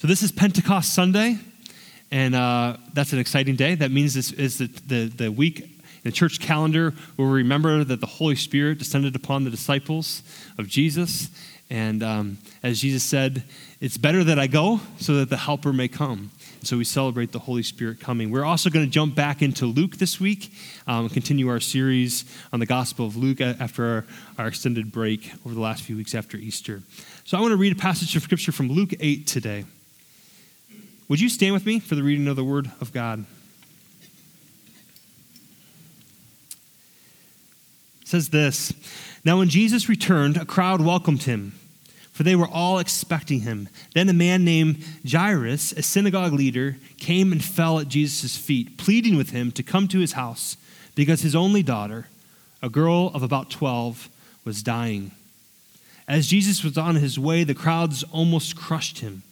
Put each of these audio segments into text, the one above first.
So, this is Pentecost Sunday, and uh, that's an exciting day. That means this is the, the, the week in the church calendar where we remember that the Holy Spirit descended upon the disciples of Jesus. And um, as Jesus said, it's better that I go so that the Helper may come. So we celebrate the Holy Spirit coming. We're also going to jump back into Luke this week, um, continue our series on the Gospel of Luke after our, our extended break over the last few weeks after Easter. So I want to read a passage of Scripture from Luke 8 today. Would you stand with me for the reading of the Word of God? It says this Now, when Jesus returned, a crowd welcomed him, for they were all expecting him. Then a man named Jairus, a synagogue leader, came and fell at Jesus' feet, pleading with him to come to his house, because his only daughter, a girl of about 12, was dying. As Jesus was on his way, the crowds almost crushed him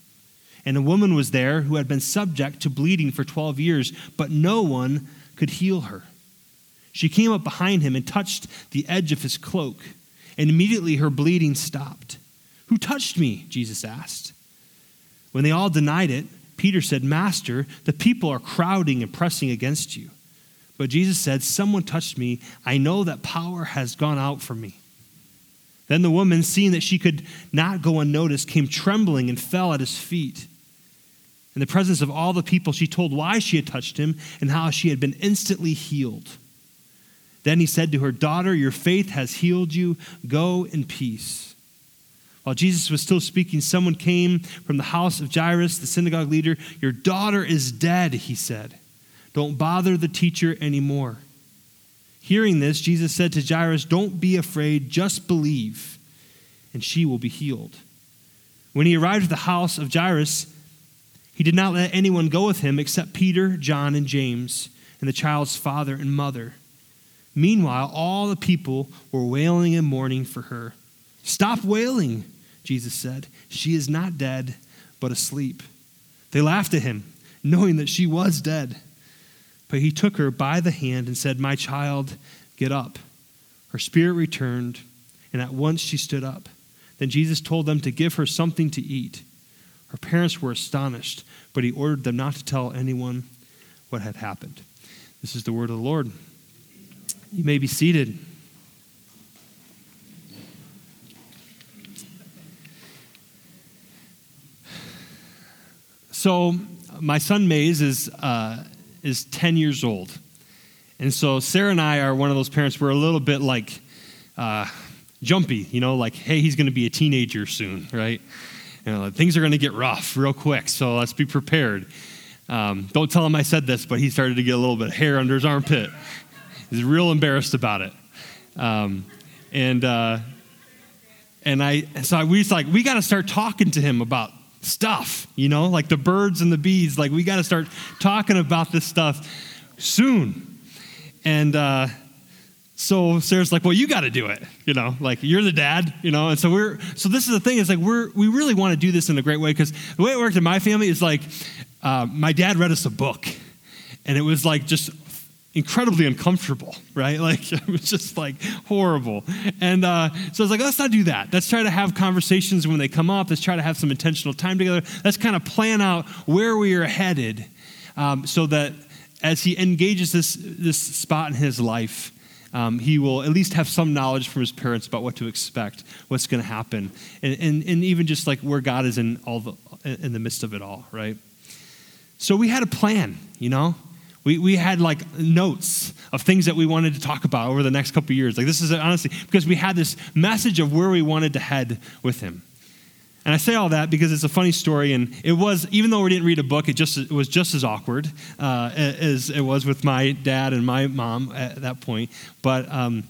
and a woman was there who had been subject to bleeding for 12 years, but no one could heal her. She came up behind him and touched the edge of his cloak, and immediately her bleeding stopped. Who touched me? Jesus asked. When they all denied it, Peter said, Master, the people are crowding and pressing against you. But Jesus said, Someone touched me. I know that power has gone out from me. Then the woman, seeing that she could not go unnoticed, came trembling and fell at his feet. In the presence of all the people, she told why she had touched him and how she had been instantly healed. Then he said to her, Daughter, your faith has healed you. Go in peace. While Jesus was still speaking, someone came from the house of Jairus, the synagogue leader. Your daughter is dead, he said. Don't bother the teacher anymore. Hearing this, Jesus said to Jairus, Don't be afraid, just believe, and she will be healed. When he arrived at the house of Jairus, he did not let anyone go with him except Peter, John, and James, and the child's father and mother. Meanwhile, all the people were wailing and mourning for her. Stop wailing, Jesus said. She is not dead, but asleep. They laughed at him, knowing that she was dead. But he took her by the hand and said, My child, get up. Her spirit returned, and at once she stood up. Then Jesus told them to give her something to eat. Her parents were astonished, but he ordered them not to tell anyone what had happened. This is the word of the Lord. You may be seated. So, my son Maze is, uh, is 10 years old. And so, Sarah and I are one of those parents, we're a little bit like uh, jumpy, you know, like, hey, he's going to be a teenager soon, right? You know, things are going to get rough real quick, so let's be prepared. Um, don't tell him I said this, but he started to get a little bit of hair under his armpit. He's real embarrassed about it. Um, and uh, and I so I, we like we got to start talking to him about stuff, you know, like the birds and the bees. Like we got to start talking about this stuff soon. And uh, so Sarah's like, well, you got to do it, you know, like you're the dad, you know. And so we're, so this is the thing is like we're, we really want to do this in a great way because the way it worked in my family is like uh, my dad read us a book and it was like just incredibly uncomfortable, right? Like it was just like horrible. And uh, so I was like, let's not do that. Let's try to have conversations when they come up. Let's try to have some intentional time together. Let's kind of plan out where we are headed um, so that as he engages this, this spot in his life, um, he will at least have some knowledge from his parents about what to expect, what's going to happen, and, and, and even just like where God is in all the in the midst of it all, right? So we had a plan, you know. We, we had like notes of things that we wanted to talk about over the next couple years. Like this is honestly because we had this message of where we wanted to head with him. And I say all that because it's a funny story, and it was even though we didn't read a book, it just it was just as awkward uh, as it was with my dad and my mom at that point. But um,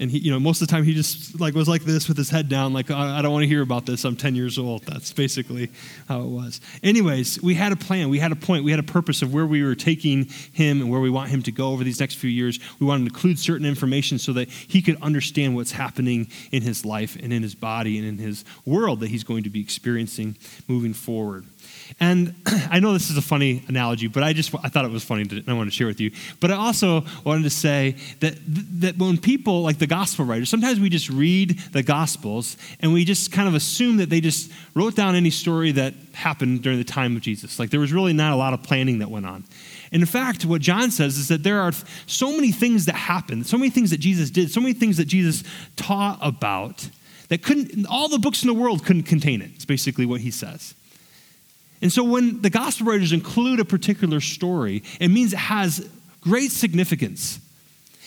and he, you know, most of the time he just like was like this with his head down, like I don't want to hear about this. I'm 10 years old. That's basically how it was. Anyways, we had a plan, we had a point, we had a purpose of where we were taking him and where we want him to go over these next few years. We wanted to include certain information so that he could understand what's happening in his life and in his body and in his world that he's going to be experiencing moving forward. And I know this is a funny analogy, but I just I thought it was funny and I want to share with you. But I also wanted to say that that when people like the gospel writers, sometimes we just read the gospels and we just kind of assume that they just wrote down any story that happened during the time of Jesus. Like there was really not a lot of planning that went on. In fact, what John says is that there are so many things that happened, so many things that Jesus did, so many things that Jesus taught about that couldn't all the books in the world couldn't contain it. It's basically what he says. And so when the gospel writers include a particular story, it means it has great significance.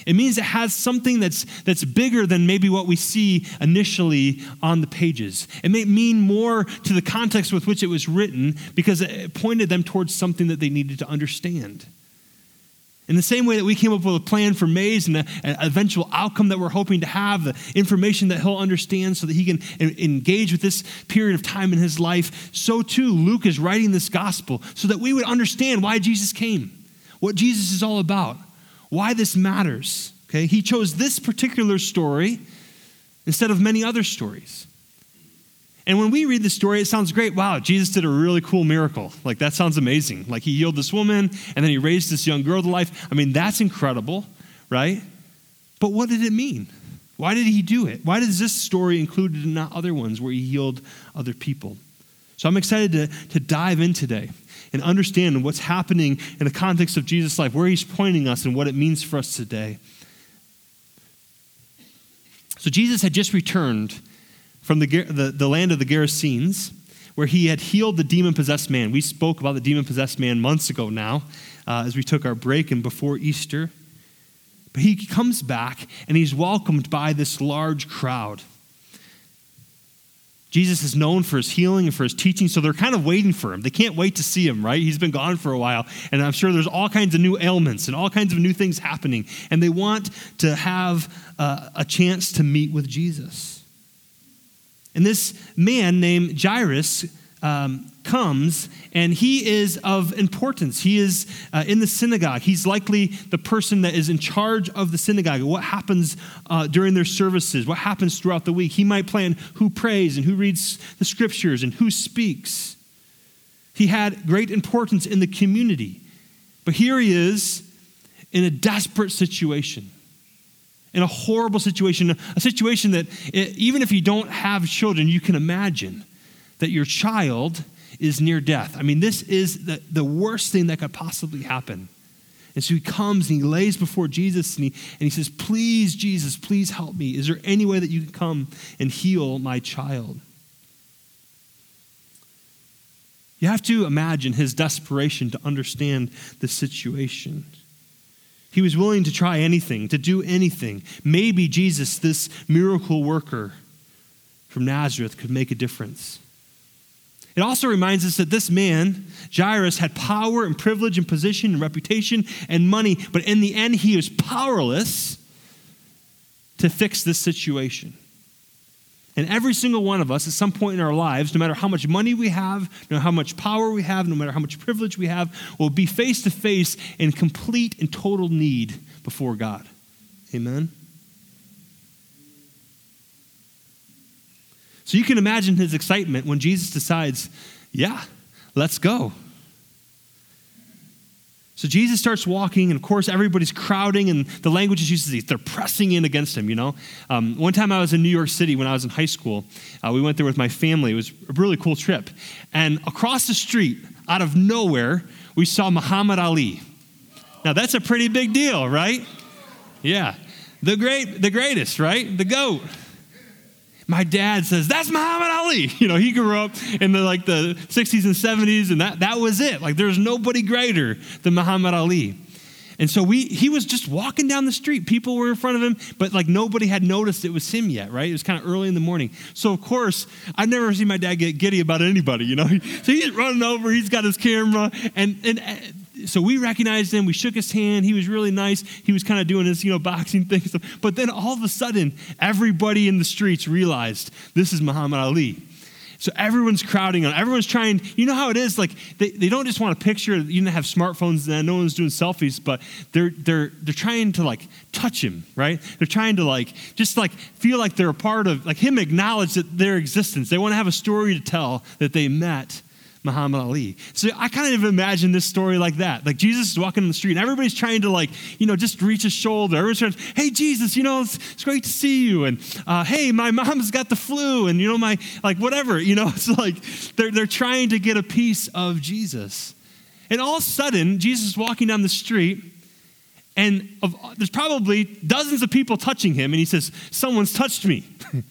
It means it has something that's, that's bigger than maybe what we see initially on the pages. It may mean more to the context with which it was written because it pointed them towards something that they needed to understand. In the same way that we came up with a plan for Maze and an eventual outcome that we're hoping to have, the information that he'll understand so that he can engage with this period of time in his life, so too Luke is writing this gospel so that we would understand why Jesus came, what Jesus is all about, why this matters. Okay? He chose this particular story instead of many other stories. And when we read the story, it sounds great. Wow, Jesus did a really cool miracle. Like, that sounds amazing. Like, he healed this woman and then he raised this young girl to life. I mean, that's incredible, right? But what did it mean? Why did he do it? Why does this story included and not other ones where he healed other people? So I'm excited to, to dive in today and understand what's happening in the context of Jesus' life, where he's pointing us, and what it means for us today. So Jesus had just returned from the, the, the land of the Gerasenes, where he had healed the demon possessed man. We spoke about the demon possessed man months ago now, uh, as we took our break and before Easter. But he comes back and he's welcomed by this large crowd. Jesus is known for his healing and for his teaching, so they're kind of waiting for him. They can't wait to see him, right? He's been gone for a while, and I'm sure there's all kinds of new ailments and all kinds of new things happening, and they want to have uh, a chance to meet with Jesus. And this man named Jairus um, comes, and he is of importance. He is uh, in the synagogue. He's likely the person that is in charge of the synagogue. What happens uh, during their services? What happens throughout the week? He might plan who prays and who reads the scriptures and who speaks. He had great importance in the community. But here he is in a desperate situation in a horrible situation, a situation that even if you don't have children, you can imagine that your child is near death. I mean, this is the, the worst thing that could possibly happen. And so he comes and he lays before Jesus and he, and he says, Please, Jesus, please help me. Is there any way that you can come and heal my child? You have to imagine his desperation to understand the situation. He was willing to try anything, to do anything. Maybe Jesus, this miracle worker from Nazareth, could make a difference. It also reminds us that this man, Jairus, had power and privilege and position and reputation and money, but in the end, he was powerless to fix this situation. And every single one of us, at some point in our lives, no matter how much money we have, no matter how much power we have, no matter how much privilege we have, will be face to face in complete and total need before God. Amen? So you can imagine his excitement when Jesus decides, yeah, let's go. So Jesus starts walking, and of course, everybody's crowding, and the language is used they're pressing in against him, you know? Um, one time I was in New York City when I was in high school. Uh, we went there with my family. It was a really cool trip. And across the street, out of nowhere, we saw Muhammad Ali. Now, that's a pretty big deal, right? Yeah. The great, the greatest, right? The GOAT my dad says that's muhammad ali. You know he grew up in the like the 60s and 70s and that, that was it. Like there's nobody greater than muhammad ali. And so we he was just walking down the street. People were in front of him but like nobody had noticed it was him yet right? It was kind of early in the morning. So of course i've never seen my dad get giddy about anybody you know? So he's running over he's got his camera and and so we recognized him. We shook his hand. He was really nice. He was kind of doing his, you know, boxing thing. But then all of a sudden, everybody in the streets realized this is Muhammad Ali. So everyone's crowding on. Everyone's trying. You know how it is. Like they, they don't just want a picture. You didn't have smartphones then. No one's doing selfies, but they're they're they're trying to like touch him, right? They're trying to like just like feel like they're a part of like him. Acknowledge that their existence. They want to have a story to tell that they met Muhammad Ali. So I kind of imagine this story like that. Like Jesus is walking on the street and everybody's trying to like, you know, just reach his shoulder. Everyone's trying, to, hey, Jesus, you know, it's, it's great to see you. And uh, hey, my mom's got the flu and, you know, my, like whatever, you know, it's like they're, they're trying to get a piece of Jesus. And all of a sudden, Jesus is walking down the street and of, there's probably dozens of people touching him and he says, someone's touched me.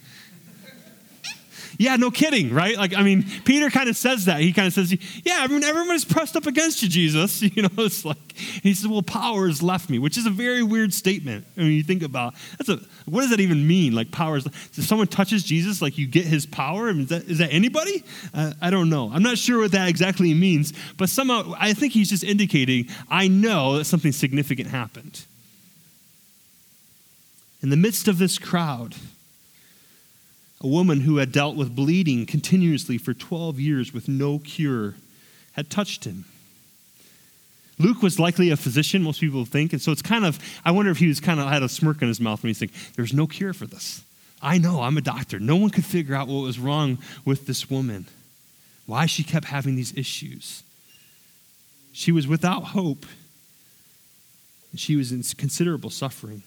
Yeah, no kidding, right? Like, I mean, Peter kind of says that. He kind of says, Yeah, everyone's pressed up against you, Jesus. You know, it's like, he says, Well, power has left me, which is a very weird statement. I mean, you think about that's a, what does that even mean? Like, power is, if someone touches Jesus, like you get his power? I mean, is, that, is that anybody? Uh, I don't know. I'm not sure what that exactly means, but somehow I think he's just indicating, I know that something significant happened. In the midst of this crowd, a woman who had dealt with bleeding continuously for 12 years with no cure had touched him. Luke was likely a physician, most people think, and so it's kind of, I wonder if he was kind of had a smirk on his mouth when he's thinking, there's no cure for this. I know, I'm a doctor. No one could figure out what was wrong with this woman, why she kept having these issues. She was without hope, and she was in considerable suffering.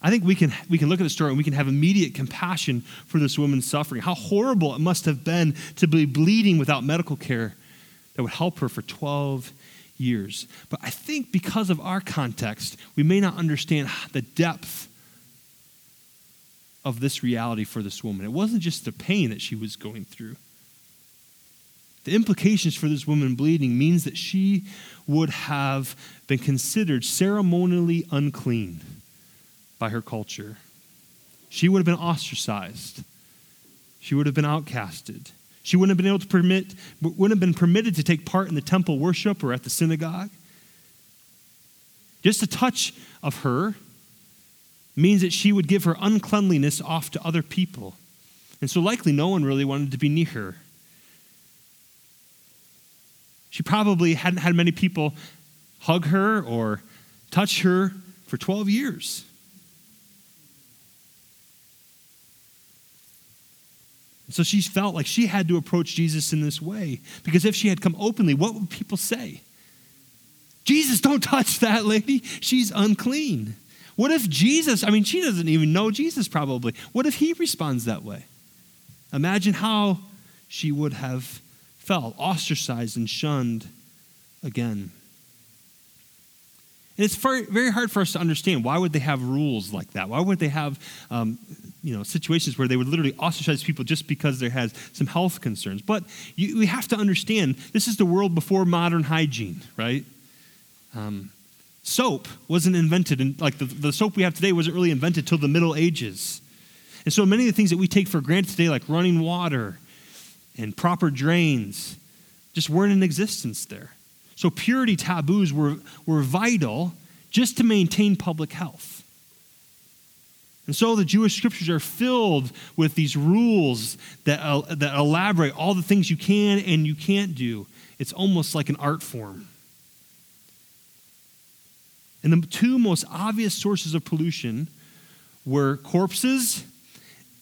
I think we can, we can look at the story and we can have immediate compassion for this woman's suffering. How horrible it must have been to be bleeding without medical care that would help her for 12 years. But I think because of our context, we may not understand the depth of this reality for this woman. It wasn't just the pain that she was going through. The implications for this woman bleeding means that she would have been considered ceremonially unclean by her culture. She would have been ostracized. She would have been outcasted. She wouldn't have been able to permit, wouldn't have been permitted to take part in the temple worship or at the synagogue. Just a touch of her means that she would give her uncleanliness off to other people. And so likely no one really wanted to be near her. She probably hadn't had many people hug her or touch her for 12 years. So she felt like she had to approach Jesus in this way. Because if she had come openly, what would people say? Jesus, don't touch that lady. She's unclean. What if Jesus, I mean, she doesn't even know Jesus probably. What if he responds that way? Imagine how she would have felt, ostracized and shunned again. And it's very hard for us to understand why would they have rules like that? Why would they have um, you know, situations where they would literally ostracize people just because they had some health concerns? But you, we have to understand this is the world before modern hygiene, right? Um, soap wasn't invented, and like the, the soap we have today wasn't really invented till the Middle Ages. And so many of the things that we take for granted today, like running water and proper drains, just weren't in existence there. So purity taboos were, were vital just to maintain public health. And so the Jewish scriptures are filled with these rules that, uh, that elaborate all the things you can and you can't do. It's almost like an art form. And the two most obvious sources of pollution were corpses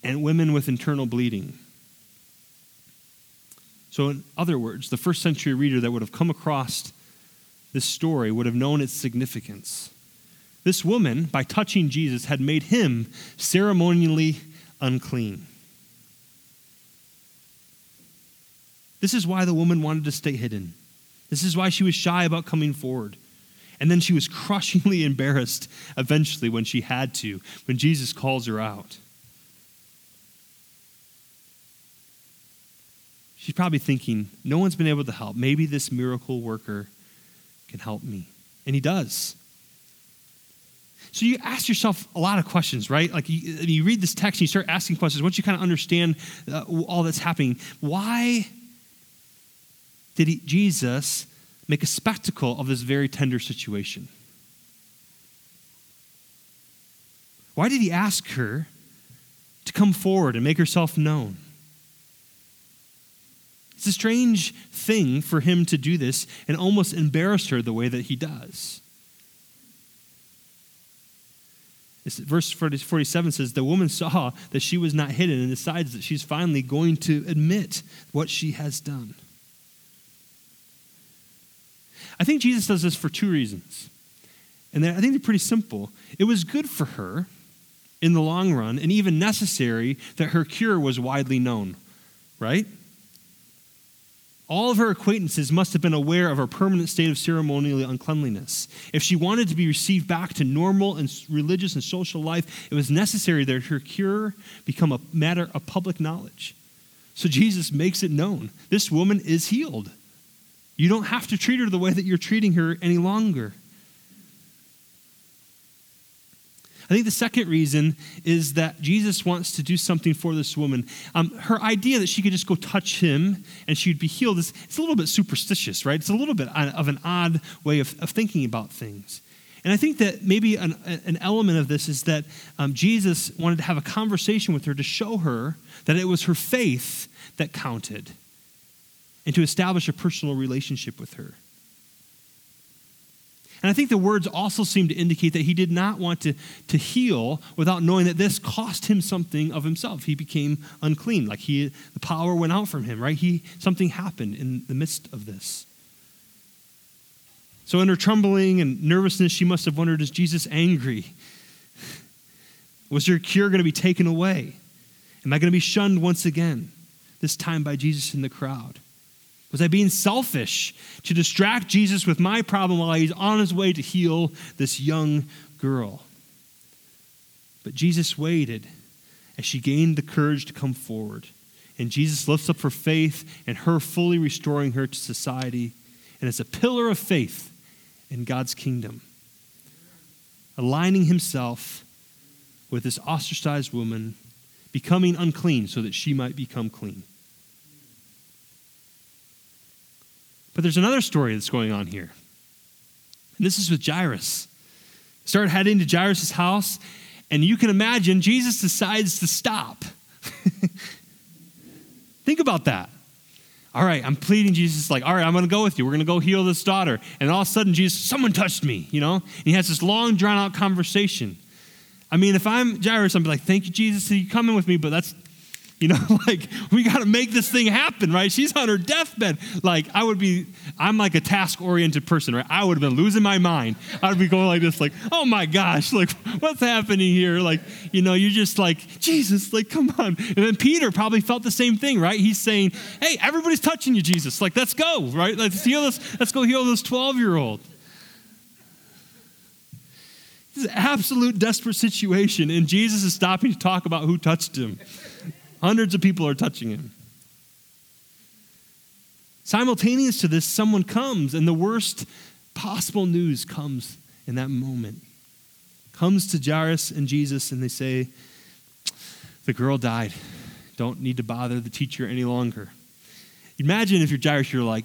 and women with internal bleeding. So, in other words, the first century reader that would have come across this story would have known its significance. This woman, by touching Jesus, had made him ceremonially unclean. This is why the woman wanted to stay hidden. This is why she was shy about coming forward. And then she was crushingly embarrassed eventually when she had to, when Jesus calls her out. She's probably thinking, no one's been able to help. Maybe this miracle worker can help me. And he does. So you ask yourself a lot of questions, right? Like you, you read this text and you start asking questions. Once you kind of understand uh, all that's happening, why did he, Jesus make a spectacle of this very tender situation? Why did he ask her to come forward and make herself known? It's a strange thing for him to do this and almost embarrass her the way that he does. Verse 47 says, The woman saw that she was not hidden and decides that she's finally going to admit what she has done. I think Jesus does this for two reasons. And I think they're pretty simple. It was good for her in the long run and even necessary that her cure was widely known, right? All of her acquaintances must have been aware of her permanent state of ceremonial uncleanliness. If she wanted to be received back to normal and religious and social life, it was necessary that her cure become a matter of public knowledge. So Jesus makes it known this woman is healed. You don't have to treat her the way that you're treating her any longer. I think the second reason is that Jesus wants to do something for this woman. Um, her idea that she could just go touch him and she'd be healed is it's a little bit superstitious, right? It's a little bit of an odd way of, of thinking about things. And I think that maybe an, an element of this is that um, Jesus wanted to have a conversation with her to show her that it was her faith that counted and to establish a personal relationship with her. And I think the words also seem to indicate that he did not want to, to heal without knowing that this cost him something of himself. He became unclean, like he, the power went out from him, right? He, something happened in the midst of this. So, in her trembling and nervousness, she must have wondered Is Jesus angry? Was her cure going to be taken away? Am I going to be shunned once again, this time by Jesus in the crowd? Was I being selfish to distract Jesus with my problem while he's on his way to heal this young girl? But Jesus waited as she gained the courage to come forward. And Jesus lifts up her faith and her fully restoring her to society. And as a pillar of faith in God's kingdom, aligning himself with this ostracized woman, becoming unclean so that she might become clean. But there's another story that's going on here. And this is with Jairus. Start heading to Jairus' house, and you can imagine Jesus decides to stop. Think about that. All right, I'm pleading Jesus, like, all right, I'm to go with you. We're to go heal this daughter. And all of a sudden, Jesus, someone touched me, you know? And he has this long, drawn out conversation. I mean, if I'm Jairus, I'm like, thank you, Jesus, for you coming with me, but that's you know, like we got to make this thing happen, right? She's on her deathbed. Like I would be, I'm like a task-oriented person, right? I would have been losing my mind. I would be going like this, like, oh my gosh, like what's happening here? Like, you know, you're just like Jesus, like come on. And then Peter probably felt the same thing, right? He's saying, hey, everybody's touching you, Jesus. Like let's go, right? Let's heal this. Let's go heal this 12-year-old. This is an absolute desperate situation, and Jesus is stopping to talk about who touched him. Hundreds of people are touching him. Simultaneous to this, someone comes, and the worst possible news comes in that moment. Comes to Jairus and Jesus, and they say, The girl died. Don't need to bother the teacher any longer. Imagine if you're Jairus, you're like,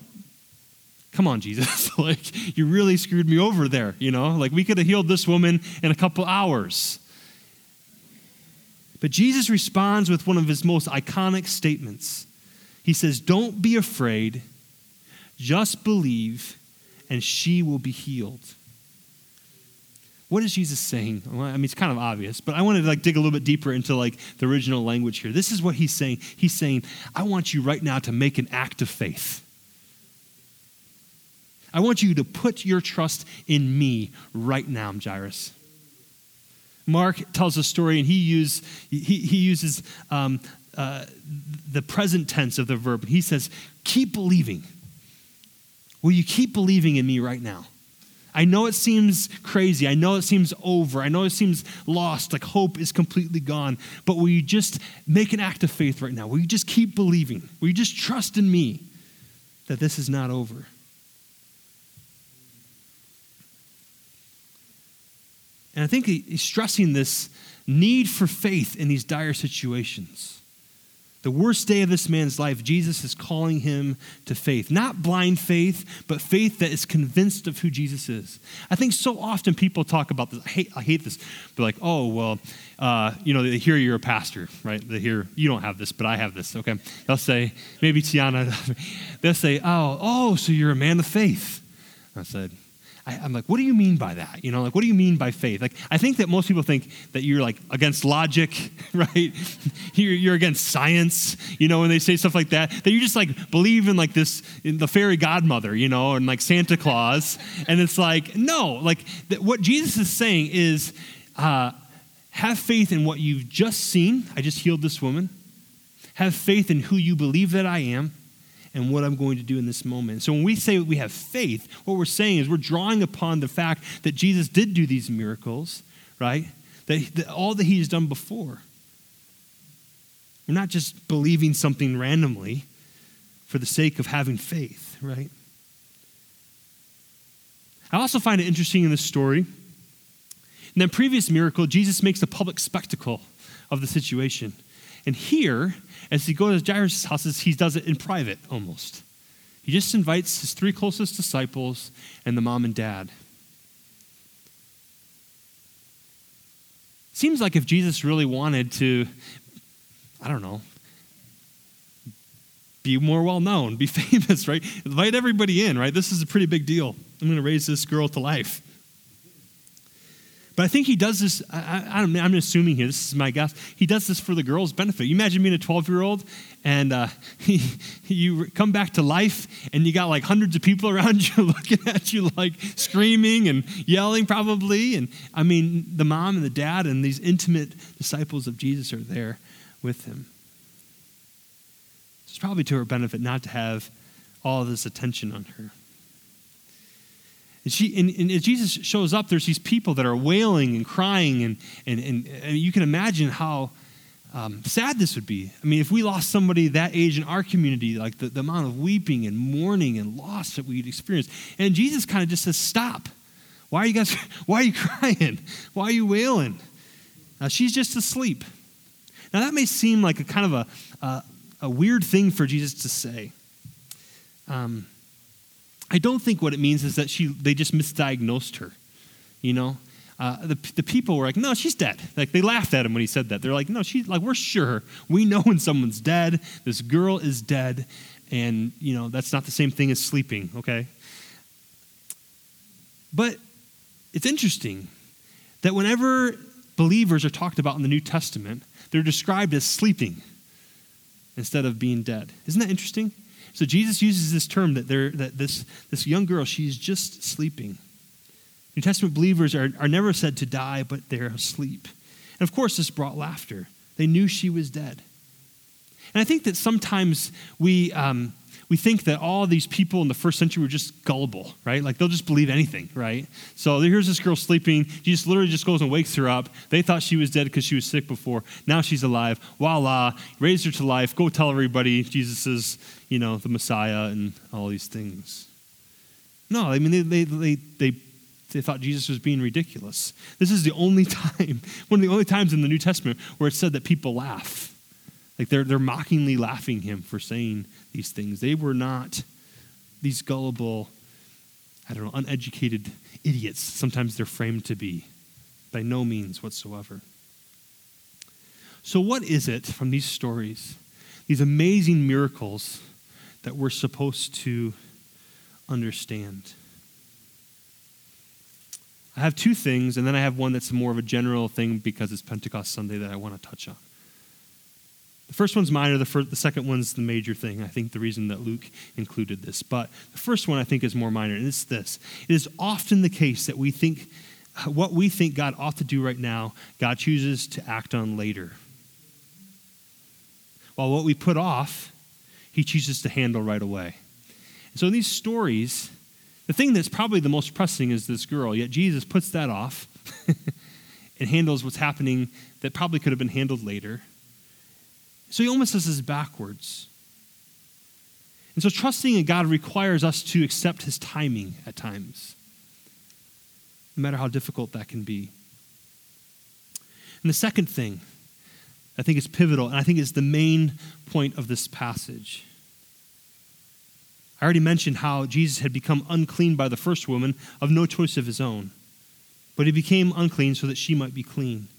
Come on, Jesus. like, you really screwed me over there, you know? Like, we could have healed this woman in a couple hours. But Jesus responds with one of his most iconic statements. He says, Don't be afraid, just believe, and she will be healed. What is Jesus saying? Well, I mean, it's kind of obvious, but I want to like dig a little bit deeper into like the original language here. This is what he's saying. He's saying, I want you right now to make an act of faith. I want you to put your trust in me right now, Jairus. Mark tells a story, and he, use, he, he uses um, uh, the present tense of the verb. He says, Keep believing. Will you keep believing in me right now? I know it seems crazy. I know it seems over. I know it seems lost, like hope is completely gone. But will you just make an act of faith right now? Will you just keep believing? Will you just trust in me that this is not over? And I think he's stressing this need for faith in these dire situations. The worst day of this man's life, Jesus is calling him to faith. Not blind faith, but faith that is convinced of who Jesus is. I think so often people talk about this. I hate, I hate this. They're like, oh, well, uh, you know, they hear you're a pastor, right? They hear, you don't have this, but I have this, okay? They'll say, maybe Tiana, they'll say, oh, oh, so you're a man of faith. I said, I, am like, what do you mean by that? You know, like, what do you mean by faith? Like, I think that most people think that you're like against logic, right? you're, you're against science, you know, when they say stuff like that, that you just like believe in like this, in the fairy godmother, you know, and like Santa Claus. and it's like, no, like that what Jesus is saying is, uh, have faith in what you've just seen. I just healed this woman. Have faith in who you believe that I am and what I'm going to do in this moment. So when we say we have faith, what we're saying is we're drawing upon the fact that Jesus did do these miracles, right? That, that all that he has done before. We're not just believing something randomly for the sake of having faith, right? I also find it interesting in this story. In that previous miracle, Jesus makes a public spectacle of the situation. And here, as he goes to Jairus' house, he does it in private almost. He just invites his three closest disciples and the mom and dad. Seems like if Jesus really wanted to, I don't know, be more well known, be famous, right? Invite everybody in, right? This is a pretty big deal. I'm going to raise this girl to life. But I think he does this, I, am assuming here, this is my guess, he does this for the girl's benefit. You imagine being a 12 year old and uh, he, you come back to life and you got like hundreds of people around you looking at you like screaming and yelling probably. And I mean, the mom and the dad and these intimate disciples of Jesus are there with him. It's probably to her benefit not to have all this attention on her. And, she, and, and, as Jesus shows up, there's these people that are wailing and crying, and, and, and, and you can imagine how um, sad this would be. I mean, if we lost somebody that age in our community, like the, the amount of weeping and mourning and loss that we'd experience. And Jesus kind of just says, Stop. Why are you guys, why are you crying? Why are you wailing? Uh, she's just asleep. Now, that may seem like a kind of a, a, a weird thing for Jesus to say. Um, I don't think what it means is that she, they just misdiagnosed her. You know, uh, the, the people were like, no, she's dead. Like they laughed at him when he said that. They're like, no, she's like, we're sure. We know when someone's dead. This girl is dead. And, you know, that's not the same thing as sleeping, okay? But it's interesting that whenever believers are talked about in the New Testament, they're described as sleeping instead of being dead. Isn't that interesting? So Jesus uses this term that, that this, this young girl, she's just sleeping. New Testament believers are, are never said to die, but they're asleep. And of course, this brought laughter. They knew she was dead. And I think that sometimes we, um, we think that all these people in the first century were just gullible, right? Like they'll just believe anything, right? So here's this girl sleeping. Jesus literally just goes and wakes her up. They thought she was dead because she was sick before. Now she's alive. Voila, raised her to life. Go tell everybody Jesus is, you know, the Messiah and all these things. No, I mean, they, they, they, they, thought Jesus was being ridiculous. This is the only time, one of the only times in the New Testament where it said that people laugh like they're, they're mockingly laughing him for saying these things. They were not these gullible, I don't know, uneducated idiots. Sometimes they're framed to be. By no means whatsoever. So, what is it from these stories, these amazing miracles, that we're supposed to understand? I have two things, and then I have one that's more of a general thing because it's Pentecost Sunday that I want to touch on. The first one's minor, the, first, the second one's the major thing. I think the reason that Luke included this. But the first one I think is more minor, and it's this. It is often the case that we think uh, what we think God ought to do right now, God chooses to act on later. While what we put off, he chooses to handle right away. So in these stories, the thing that's probably the most pressing is this girl, yet Jesus puts that off and handles what's happening that probably could have been handled later. So he almost says this backwards. And so trusting in God requires us to accept his timing at times, no matter how difficult that can be. And the second thing I think is pivotal, and I think is the main point of this passage. I already mentioned how Jesus had become unclean by the first woman of no choice of his own, but he became unclean so that she might be clean.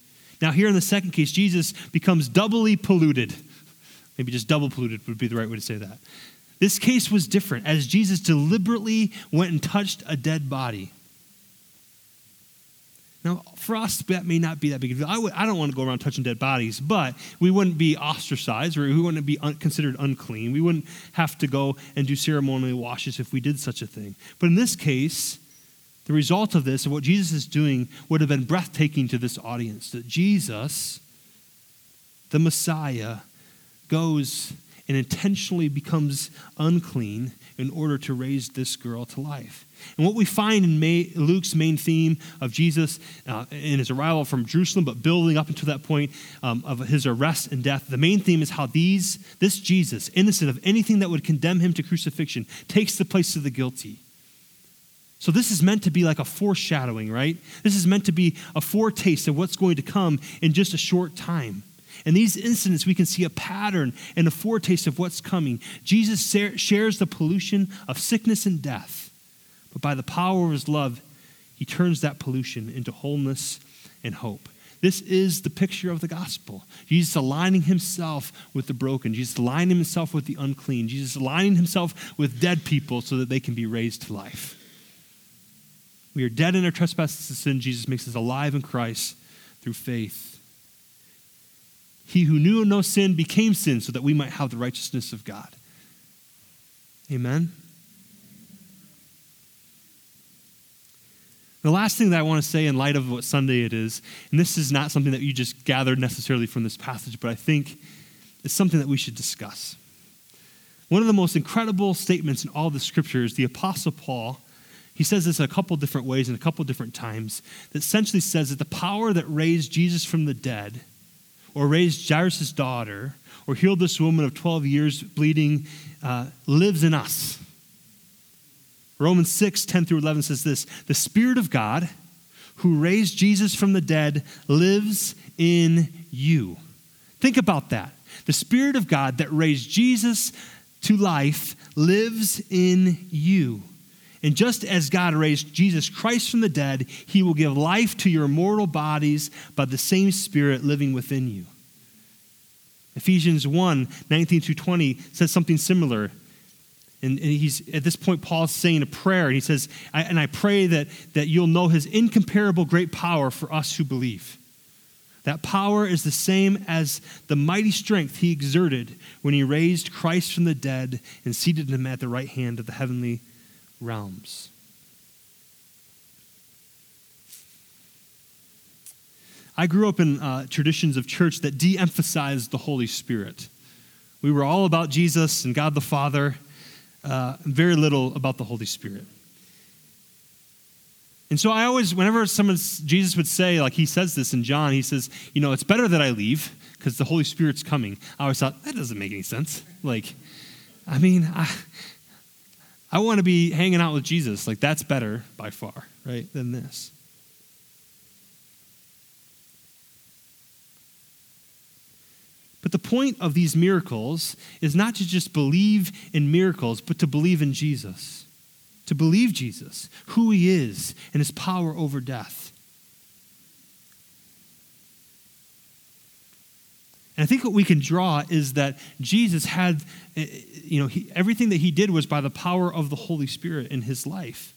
Now, here in the second case, Jesus becomes doubly polluted. Maybe just double polluted would be the right way to say that. This case was different as Jesus deliberately went and touched a dead body. Now, for us, that may not be that big of a deal. I don't want to go around touching dead bodies, but we wouldn't be ostracized or we wouldn't be un- considered unclean. We wouldn't have to go and do ceremonial washes if we did such a thing. But in this case, the result of this and what Jesus is doing would have been breathtaking to this audience that Jesus, the Messiah, goes and intentionally becomes unclean in order to raise this girl to life. And what we find in May, Luke's main theme of Jesus uh, in his arrival from Jerusalem, but building up until that point um, of his arrest and death, the main theme is how these, this Jesus, innocent of anything that would condemn him to crucifixion, takes the place of the guilty. So, this is meant to be like a foreshadowing, right? This is meant to be a foretaste of what's going to come in just a short time. In these incidents, we can see a pattern and a foretaste of what's coming. Jesus shares the pollution of sickness and death, but by the power of his love, he turns that pollution into wholeness and hope. This is the picture of the gospel. Jesus aligning himself with the broken, Jesus aligning himself with the unclean, Jesus aligning himself with dead people so that they can be raised to life. We are dead in our trespasses and sin. Jesus makes us alive in Christ through faith. He who knew no sin became sin so that we might have the righteousness of God. Amen. The last thing that I want to say in light of what Sunday it is, and this is not something that you just gathered necessarily from this passage, but I think it's something that we should discuss. One of the most incredible statements in all the scriptures, the Apostle Paul he says this a couple different ways and a couple different times that essentially says that the power that raised Jesus from the dead, or raised Jairus' daughter, or healed this woman of 12 years bleeding, uh, lives in us. Romans 6, 10 through 11 says this The Spirit of God, who raised Jesus from the dead, lives in you. Think about that. The Spirit of God that raised Jesus to life lives in you. And just as God raised Jesus Christ from the dead, he will give life to your mortal bodies by the same Spirit living within you. Ephesians 1 19 through 20 says something similar. And, he's at this point, Paul's saying a prayer, and he says, And I pray that, that you'll know his incomparable great power for us who believe. That power is the same as the mighty strength he exerted when he raised Christ from the dead and seated him at the right hand of the heavenly realms. I grew up in uh, traditions of church that de emphasized the Holy Spirit. We were all about Jesus and God the Father, uh, very little about the Holy Spirit. And so I always, whenever someone, Jesus would say, like he says this in John, he says, you know, it's better that I leave because the Holy Spirit's coming. I always thought, that doesn't make any sense. Like, I mean, I, I want to be hanging out with Jesus. Like, that's better by far, right, than this. But the point of these miracles is not to just believe in miracles, but to believe in Jesus. To believe Jesus, who he is, and his power over death. And I think what we can draw is that Jesus had, eh, you know, he, everything that he did was by the power of the Holy Spirit in his life.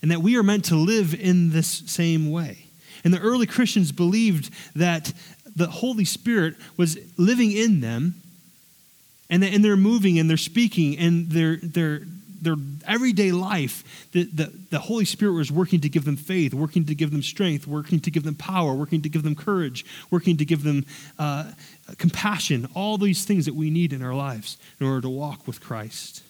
And that we are meant to live in this same way. And the early Christians believed that the Holy Spirit was living in them and, that, and they're moving and they're speaking and they're, they're, their everyday life, the, the, the Holy Spirit was working to give them faith, working to give them strength, working to give them power, working to give them courage, working to give them uh, compassion, all these things that we need in our lives in order to walk with Christ.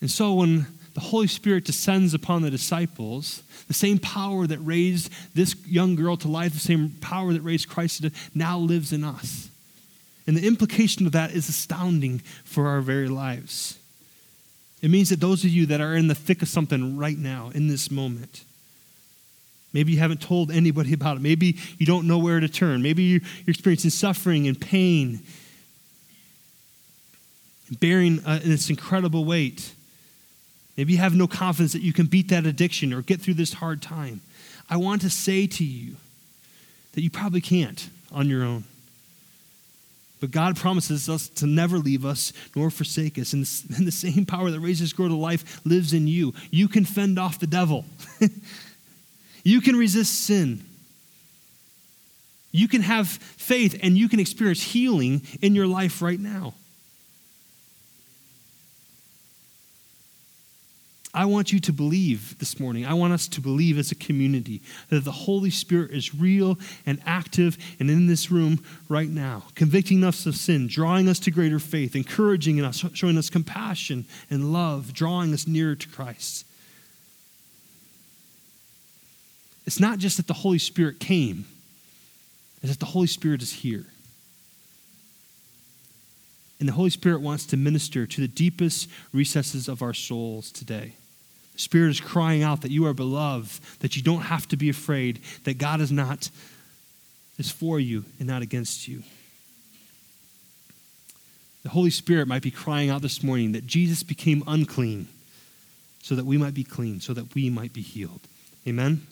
And so when the Holy Spirit descends upon the disciples, the same power that raised this young girl to life, the same power that raised Christ to death, now lives in us. And the implication of that is astounding for our very lives. It means that those of you that are in the thick of something right now, in this moment, maybe you haven't told anybody about it. Maybe you don't know where to turn. Maybe you're experiencing suffering and pain, bearing uh, this incredible weight. Maybe you have no confidence that you can beat that addiction or get through this hard time. I want to say to you that you probably can't on your own But God promises us to never leave us nor forsake us. And the same power that raises grow to life lives in you. You can fend off the devil, you can resist sin. You can have faith and you can experience healing in your life right now. I want you to believe this morning. I want us to believe as a community that the Holy Spirit is real and active and in this room right now, convicting us of sin, drawing us to greater faith, encouraging us, showing us compassion and love, drawing us nearer to Christ. It's not just that the Holy Spirit came, it's that the Holy Spirit is here. And the Holy Spirit wants to minister to the deepest recesses of our souls today. Spirit is crying out that you are beloved, that you don't have to be afraid, that God is not is for you and not against you. The Holy Spirit might be crying out this morning that Jesus became unclean so that we might be clean, so that we might be healed. Amen.